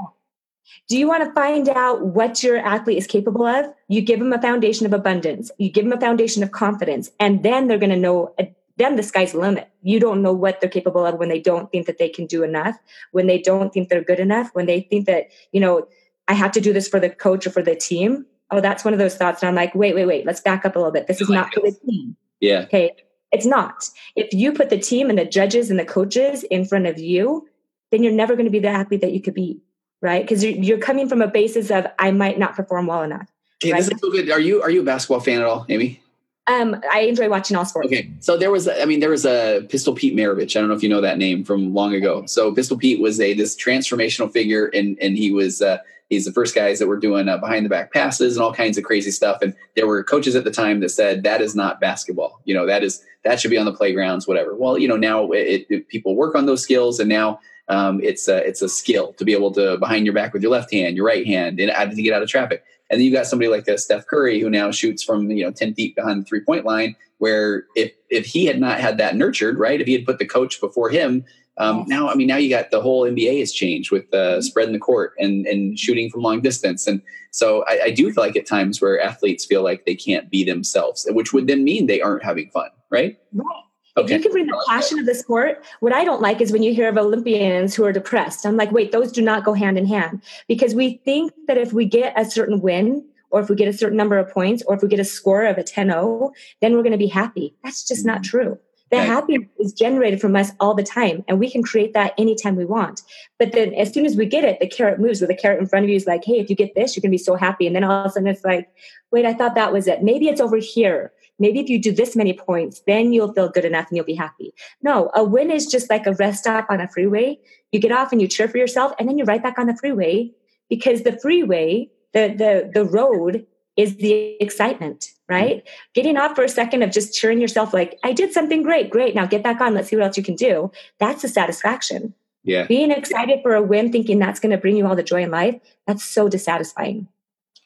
Speaker 2: Do you want to find out what your athlete is capable of? You give them a foundation of abundance. You give them a foundation of confidence, and then they're going to know then the sky's the limit. You don't know what they're capable of when they don't think that they can do enough, when they don't think they're good enough, when they think that, you know, I have to do this for the coach or for the team. Oh, that's one of those thoughts. And I'm like, wait, wait, wait, let's back up a little bit. This is like not for the team.
Speaker 1: Yeah.
Speaker 2: Okay. It's not. If you put the team and the judges and the coaches in front of you, then you're never going to be the athlete that you could be, right? Because you're, you're coming from a basis of I might not perform well enough.
Speaker 1: Hey, right? this is so good. Are you are you a basketball fan at all, Amy?
Speaker 2: Um, I enjoy watching all sports.
Speaker 1: Okay, so there was, I mean, there was a Pistol Pete Maravich. I don't know if you know that name from long ago. So Pistol Pete was a this transformational figure, and and he was uh, he's the first guys that were doing uh, behind the back passes and all kinds of crazy stuff. And there were coaches at the time that said that is not basketball. You know, that is that should be on the playgrounds, whatever. Well, you know, now it, it, people work on those skills, and now um, it's a, it's a skill to be able to behind your back with your left hand, your right hand, and to get out of traffic. And then you got somebody like this, Steph Curry, who now shoots from you know ten feet behind the three point line. Where if if he had not had that nurtured, right, if he had put the coach before him, um, now I mean now you got the whole NBA has changed with uh, mm-hmm. spreading the court and and shooting from long distance, and so I, I do feel like at times where athletes feel like they can't be themselves, which would then mean they aren't having fun, right?
Speaker 2: Right. Okay. If you can bring the passion of the sport, what I don't like is when you hear of Olympians who are depressed. I'm like, wait, those do not go hand in hand because we think that if we get a certain win or if we get a certain number of points or if we get a score of a 10-0, then we're going to be happy. That's just not mm-hmm. true. The okay. happiness is generated from us all the time, and we can create that anytime we want. But then, as soon as we get it, the carrot moves. Where the carrot in front of you is like, "Hey, if you get this, you're gonna be so happy." And then all of a sudden, it's like, "Wait, I thought that was it. Maybe it's over here." Maybe if you do this many points, then you'll feel good enough and you'll be happy. No, a win is just like a rest stop on a freeway. You get off and you cheer for yourself, and then you're right back on the freeway because the freeway, the the the road is the excitement, right? Mm-hmm. Getting off for a second of just cheering yourself like, I did something great, great. Now get back on. Let's see what else you can do. That's the satisfaction.
Speaker 1: Yeah.
Speaker 2: Being excited for a win, thinking that's going to bring you all the joy in life, that's so dissatisfying.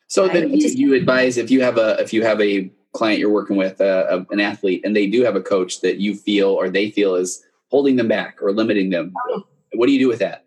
Speaker 1: So then you, you advise if you have a if you have a client you're working with, uh, an athlete, and they do have a coach that you feel or they feel is holding them back or limiting them. Oh. What do you do with that?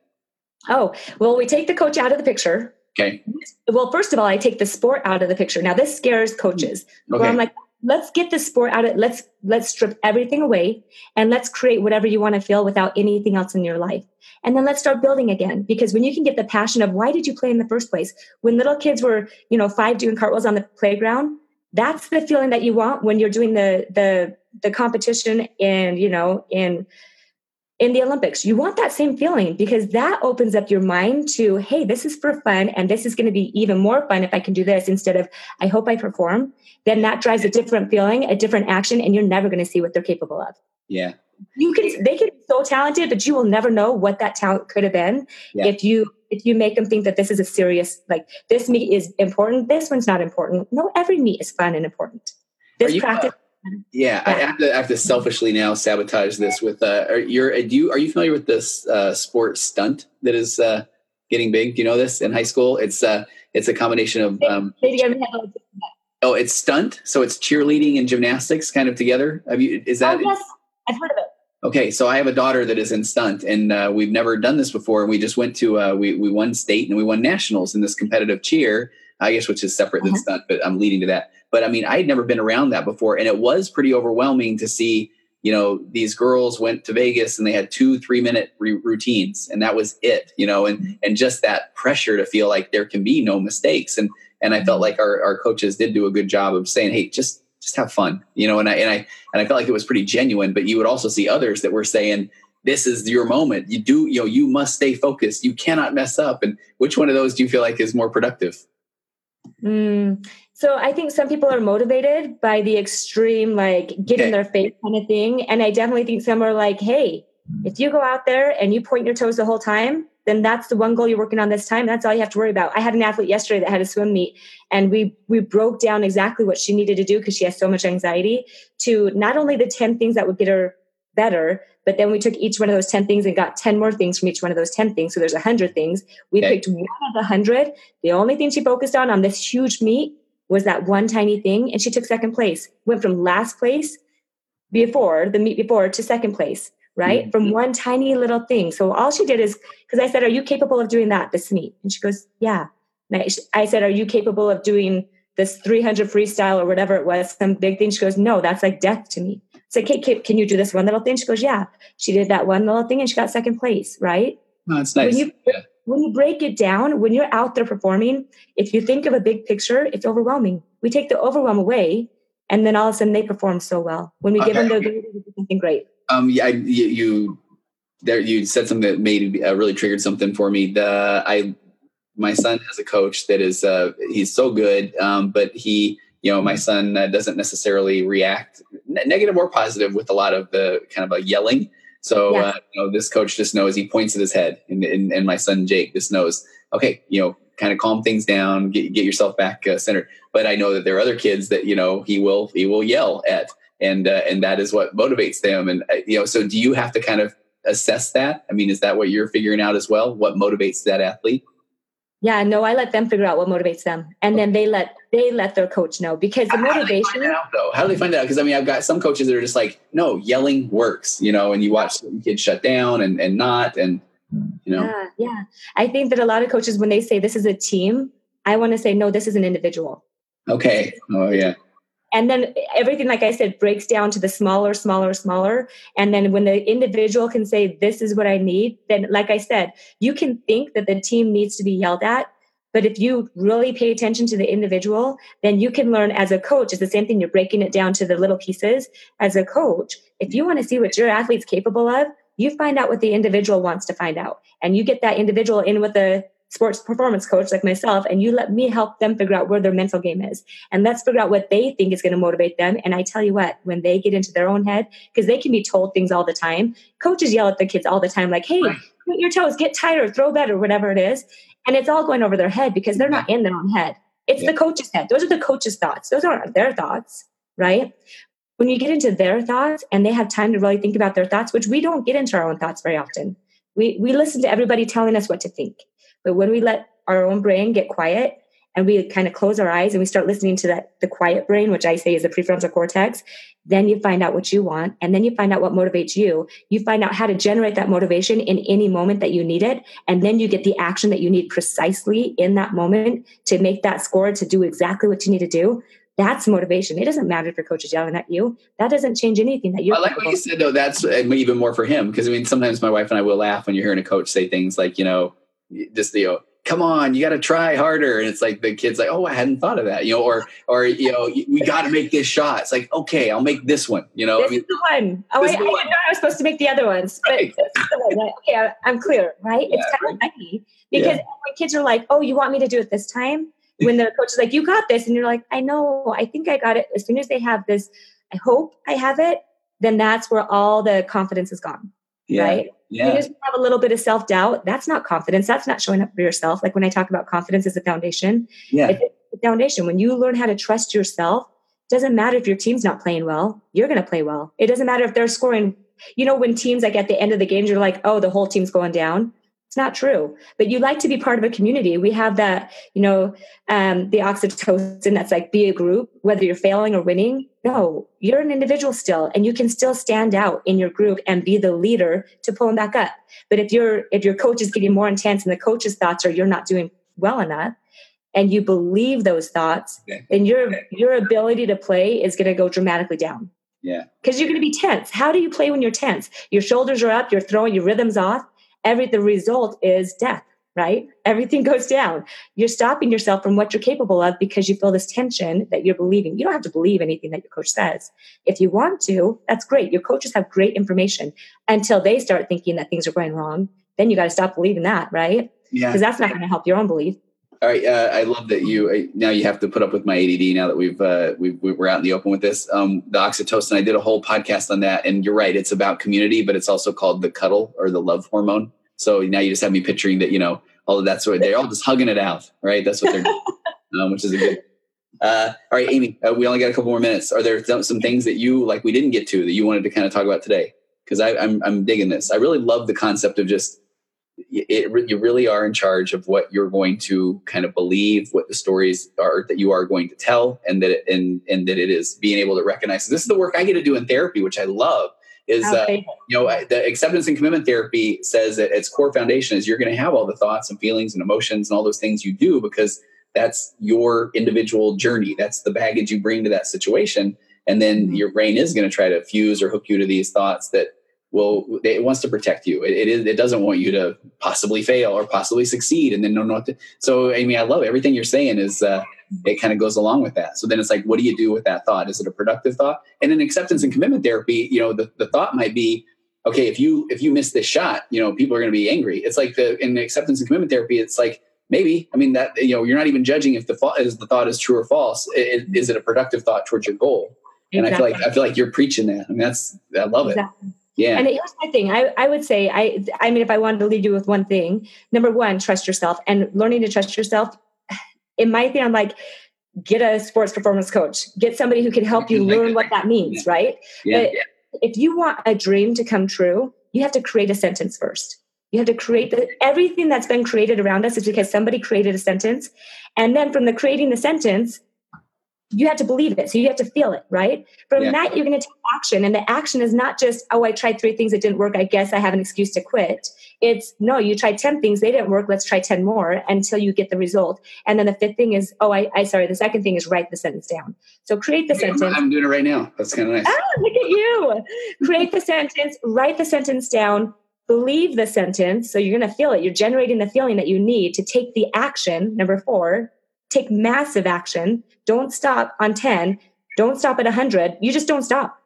Speaker 2: Oh, well, we take the coach out of the picture.
Speaker 1: Okay.
Speaker 2: Well, first of all, I take the sport out of the picture. Now, this scares coaches. Okay. Where I'm like, let's get the sport out of let's let's strip everything away and let's create whatever you want to feel without anything else in your life and then let's start building again because when you can get the passion of why did you play in the first place when little kids were you know five doing cartwheels on the playground that's the feeling that you want when you're doing the the the competition and you know in in the Olympics. You want that same feeling because that opens up your mind to, hey, this is for fun and this is going to be even more fun if I can do this instead of I hope I perform. Then that drives a different feeling, a different action, and you're never going to see what they're capable of.
Speaker 1: Yeah.
Speaker 2: You can they can be so talented, but you will never know what that talent could have been yeah. if you if you make them think that this is a serious like this meet is important, this one's not important. No, every meet is fun and important. This
Speaker 1: you,
Speaker 2: practice uh,
Speaker 1: yeah, I have, to, I have to selfishly now sabotage this with uh are you're do you are you familiar with this uh sport stunt that is uh getting big? Do you know this in high school? It's uh it's a combination of um Oh, it's stunt. So it's cheerleading and gymnastics kind of together. Have you is that
Speaker 2: oh, yes. I've heard of it.
Speaker 1: Okay, so I have a daughter that is in stunt, and uh, we've never done this before. And we just went to uh, we we won state and we won nationals in this competitive cheer. I guess which is separate than uh-huh. stunt, but I'm leading to that. But I mean, I had never been around that before, and it was pretty overwhelming to see. You know, these girls went to Vegas and they had two three minute re- routines, and that was it. You know, and mm-hmm. and just that pressure to feel like there can be no mistakes, and and I felt mm-hmm. like our our coaches did do a good job of saying, hey, just just have fun, you know. And I and I and I felt like it was pretty genuine. But you would also see others that were saying, this is your moment. You do, you know, you must stay focused. You cannot mess up. And which one of those do you feel like is more productive?
Speaker 2: Mm, so I think some people are motivated by the extreme, like get in their face kind of thing. And I definitely think some are like, hey, if you go out there and you point your toes the whole time, then that's the one goal you're working on this time. That's all you have to worry about. I had an athlete yesterday that had a swim meet and we we broke down exactly what she needed to do because she has so much anxiety to not only the 10 things that would get her better, but then we took each one of those 10 things and got 10 more things from each one of those 10 things. So there's 100 things. We okay. picked one of the 100. The only thing she focused on on this huge meet was that one tiny thing and she took second place went from last place before the meet before to second place right mm-hmm. from one tiny little thing so all she did is because i said are you capable of doing that this meet and she goes yeah i said are you capable of doing this 300 freestyle or whatever it was some big thing she goes no that's like death to me it's like hey can you do this one little thing she goes yeah she did that one little thing and she got second place right
Speaker 1: no, it's nice.
Speaker 2: When you, yeah when you break it down, when you're out there performing, if you think of a big picture, it's overwhelming. We take the overwhelm away, and then all of a sudden they perform so well. When we okay. give them the ability to do something great.
Speaker 1: Um, yeah, you, you there you said something that made uh, really triggered something for me. The I my son has a coach that is uh, he's so good, um, but he you know my son uh, doesn't necessarily react negative or positive with a lot of the kind of a yelling so yeah. uh, you know, this coach just knows he points at his head, and, and, and my son Jake just knows, okay, you know, kind of calm things down, get get yourself back uh, centered. But I know that there are other kids that you know he will he will yell at, and uh, and that is what motivates them. And uh, you know, so do you have to kind of assess that? I mean, is that what you're figuring out as well? What motivates that athlete?
Speaker 2: Yeah, no, I let them figure out what motivates them, and then they let they let their coach know because the
Speaker 1: how,
Speaker 2: motivation.
Speaker 1: How do they find out, though? How do they find out? Because I mean, I've got some coaches that are just like, no, yelling works, you know, and you watch kids shut down and and not, and you know.
Speaker 2: Yeah, yeah. I think that a lot of coaches, when they say this is a team, I want to say no, this is an individual.
Speaker 1: Okay. Oh yeah
Speaker 2: and then everything like i said breaks down to the smaller smaller smaller. And then when the individual can say this is what i need then like i said you can think that the team needs to be yelled at. But if you really pay attention to the individual then you can learn as a coach it's the same thing you're breaking it down to the little pieces. As a coach if you want to see what your athlete's capable of you find out what the individual wants to find out. And you get that individual in with a sports performance coach like myself and you let me help them figure out where their mental game is. And let's figure out what they think is going to motivate them. And i tell you what when they get into their own head because they can be told things all the time coaches yell at the kids all the time like hey right. put your toes get tighter throw better whatever it is. And it's all going over their head because they're not in their own head. It's yeah. the coach's head. Those are the coach's thoughts. Those aren't their thoughts right? When you get into their thoughts and they have time to really think about their thoughts which we don't get into our own thoughts very often we we listen to everybody telling us what to think but when we let our own brain get quiet and we kind of close our eyes and we start listening to that the quiet brain which i say is the prefrontal cortex then you find out what you want and then you find out what motivates you you find out how to generate that motivation in any moment that you need it and then you get the action that you need precisely in that moment to make that score to do exactly what you need to do that's motivation. It doesn't matter if your coach is yelling at you. That doesn't change anything that you.
Speaker 1: I like what you said though. That's uh, even more for him because I mean sometimes my wife and I will laugh when you're hearing a coach say things like you know just you know come on, you got to try harder. And it's like the kid's like, oh, I hadn't thought of that, you know, or, or, you know, we got to make this shot. It's like, okay, I'll make this one, you know.
Speaker 2: This I mean, is the one. Oh, I, I, didn't know I was supposed to make the other ones, but right. this is the one. Okay, I'm clear, right? Yeah, it's kind right. of funny because yeah. when kids are like, oh, you want me to do it this time? When the coach is like, you got this. And you're like, I know, I think I got it. As soon as they have this, I hope I have it, then that's where all the confidence is gone. Yeah. Right. Yeah. You just have a little bit of self doubt. That's not confidence. That's not showing up for yourself. Like when I talk about confidence as a foundation, yeah. it's a foundation. When you learn how to trust yourself, doesn't matter if your team's not playing well, you're going to play well. It doesn't matter if they're scoring. You know, when teams like at the end of the games, you're like, oh, the whole team's going down. It's not true. But you like to be part of a community. We have that, you know, um, the oxytocin that's like be a group, whether you're failing or winning. No, you're an individual still, and you can still stand out in your group and be the leader to pull them back up. But if you're if your coach is getting more intense and the coach's thoughts are you're not doing well enough, and you believe those thoughts, then your your ability to play is going to go dramatically down.
Speaker 1: Yeah.
Speaker 2: Because you're going to be tense. How do you play when you're tense? Your shoulders are up, you're throwing your rhythms off every the result is death right? Everything goes down. You're stopping yourself from what you're capable of because you feel this tension that you're believing. You don't have to believe anything that your coach says. If you want to that's great. Your coaches have great information. Until they start thinking that things are going wrong then you got to stop believing that right?
Speaker 1: Yeah.
Speaker 2: Because that's not going to help your own belief
Speaker 1: all right, uh, I love that you uh, now you have to put up with my ADD now that we've uh, we are out in the open with this. Um, the oxytocin, I did a whole podcast on that, and you're right, it's about community, but it's also called the cuddle or the love hormone. So now you just have me picturing that, you know, all of that sort of, they're all just hugging it out, right? That's what they're doing, um, which is a good. Uh, all right, Amy, uh, we only got a couple more minutes. Are there some, some things that you like we didn't get to that you wanted to kind of talk about today? Because I'm I'm digging this. I really love the concept of just it, you really are in charge of what you're going to kind of believe, what the stories are that you are going to tell, and that it, and and that it is being able to recognize. This is the work I get to do in therapy, which I love is uh, you know the acceptance and commitment therapy says that its core foundation is you're going to have all the thoughts and feelings and emotions and all those things you do because that's your individual journey that's the baggage you bring to that situation and then mm-hmm. your brain is going to try to fuse or hook you to these thoughts that will it wants to protect you it, it is it doesn't want you to possibly fail or possibly succeed and then no no so i mean i love everything you're saying is uh, it kind of goes along with that. So then it's like, what do you do with that thought? Is it a productive thought? And in acceptance and commitment therapy, you know, the, the thought might be, okay, if you if you miss this shot, you know, people are going to be angry. It's like the in acceptance and commitment therapy, it's like maybe. I mean that you know, you're not even judging if the thought is the thought is true or false. It, is it a productive thought towards your goal? Exactly. And I feel like I feel like you're preaching that. I mean, that's I love it. Yeah.
Speaker 2: And here's my thing. I, I would say I I mean if I wanted to lead you with one thing, number one, trust yourself. And learning to trust yourself, in my thing, I'm like, get a sports performance coach get somebody who can help you learn what that means right yeah. But if you want a dream to come true you have to create a sentence first you have to create the, everything that's been created around us is because somebody created a sentence and then from the creating the sentence you have to believe it. So you have to feel it, right? From yeah. that, you're going to take action. And the action is not just, oh, I tried three things that didn't work. I guess I have an excuse to quit. It's no, you tried 10 things, they didn't work. Let's try 10 more until you get the result. And then the fifth thing is, oh, I, I sorry, the second thing is write the sentence down. So create the yeah, sentence.
Speaker 1: I'm doing it right now. That's kind of nice.
Speaker 2: Oh, look at you. create the sentence, write the sentence down, believe the sentence. So you're going to feel it. You're generating the feeling that you need to take the action. Number four, take massive action. Don't stop on 10. Don't stop at 100. You just don't stop.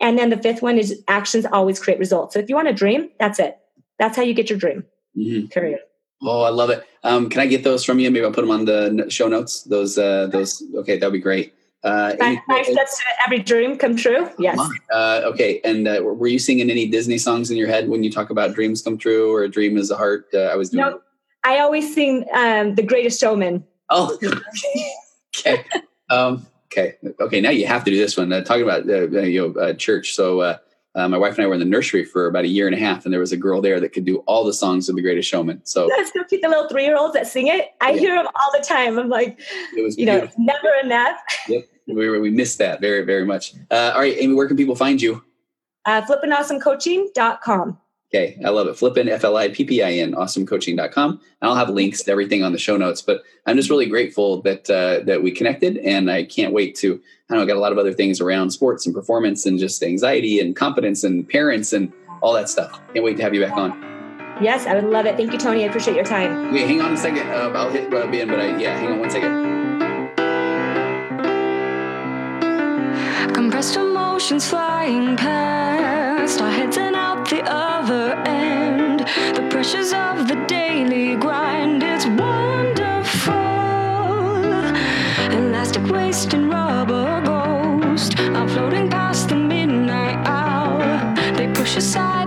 Speaker 2: And then the fifth one is actions always create results. So if you want a dream, that's it. That's how you get your dream. Mm-hmm. Period.
Speaker 1: Oh, I love it. Um, can I get those from you? Maybe I'll put them on the show notes. Those, uh, those. Okay, that'd be great.
Speaker 2: Uh, five, five steps to every dream come true. Yes.
Speaker 1: Uh, okay. And uh, were you singing any Disney songs in your head when you talk about dreams come true or a dream is a heart? Uh, I was doing. No,
Speaker 2: I always sing um, "The Greatest Showman."
Speaker 1: Oh, okay. Um, okay. Okay. Now you have to do this one. Uh, talking about uh, uh you know uh, church. So uh, uh, my wife and I were in the nursery for about a year and a half, and there was a girl there that could do all the songs of The Greatest Showman. So
Speaker 2: that's so cute. The little three year olds that sing it, I yeah. hear them all the time. I'm like, it was you beautiful. know, never enough.
Speaker 1: Yep, we, we missed that very very much. Uh, all right, Amy, where can people find you?
Speaker 2: Uh, flippinawesomecoaching.com.
Speaker 1: Okay, I love it. Flippin, F L I P P I N, awesomecoaching.com. And I'll have links to everything on the show notes. But I'm just really grateful that uh, that we connected, and I can't wait to. I know I got a lot of other things around sports and performance, and just anxiety and confidence and parents and all that stuff. Can't wait to have you back on.
Speaker 2: Yes, I would love it. Thank you, Tony. I appreciate your time.
Speaker 1: Wait, hang on a second. Uh, I'll hit uh, Ben, but I, yeah, hang on one second. Compressed emotions flying past our heads and out the other end. The pressures of the daily grind, it's wonderful. Elastic waste and rubber ghost. I'm floating past the midnight hour. They push aside.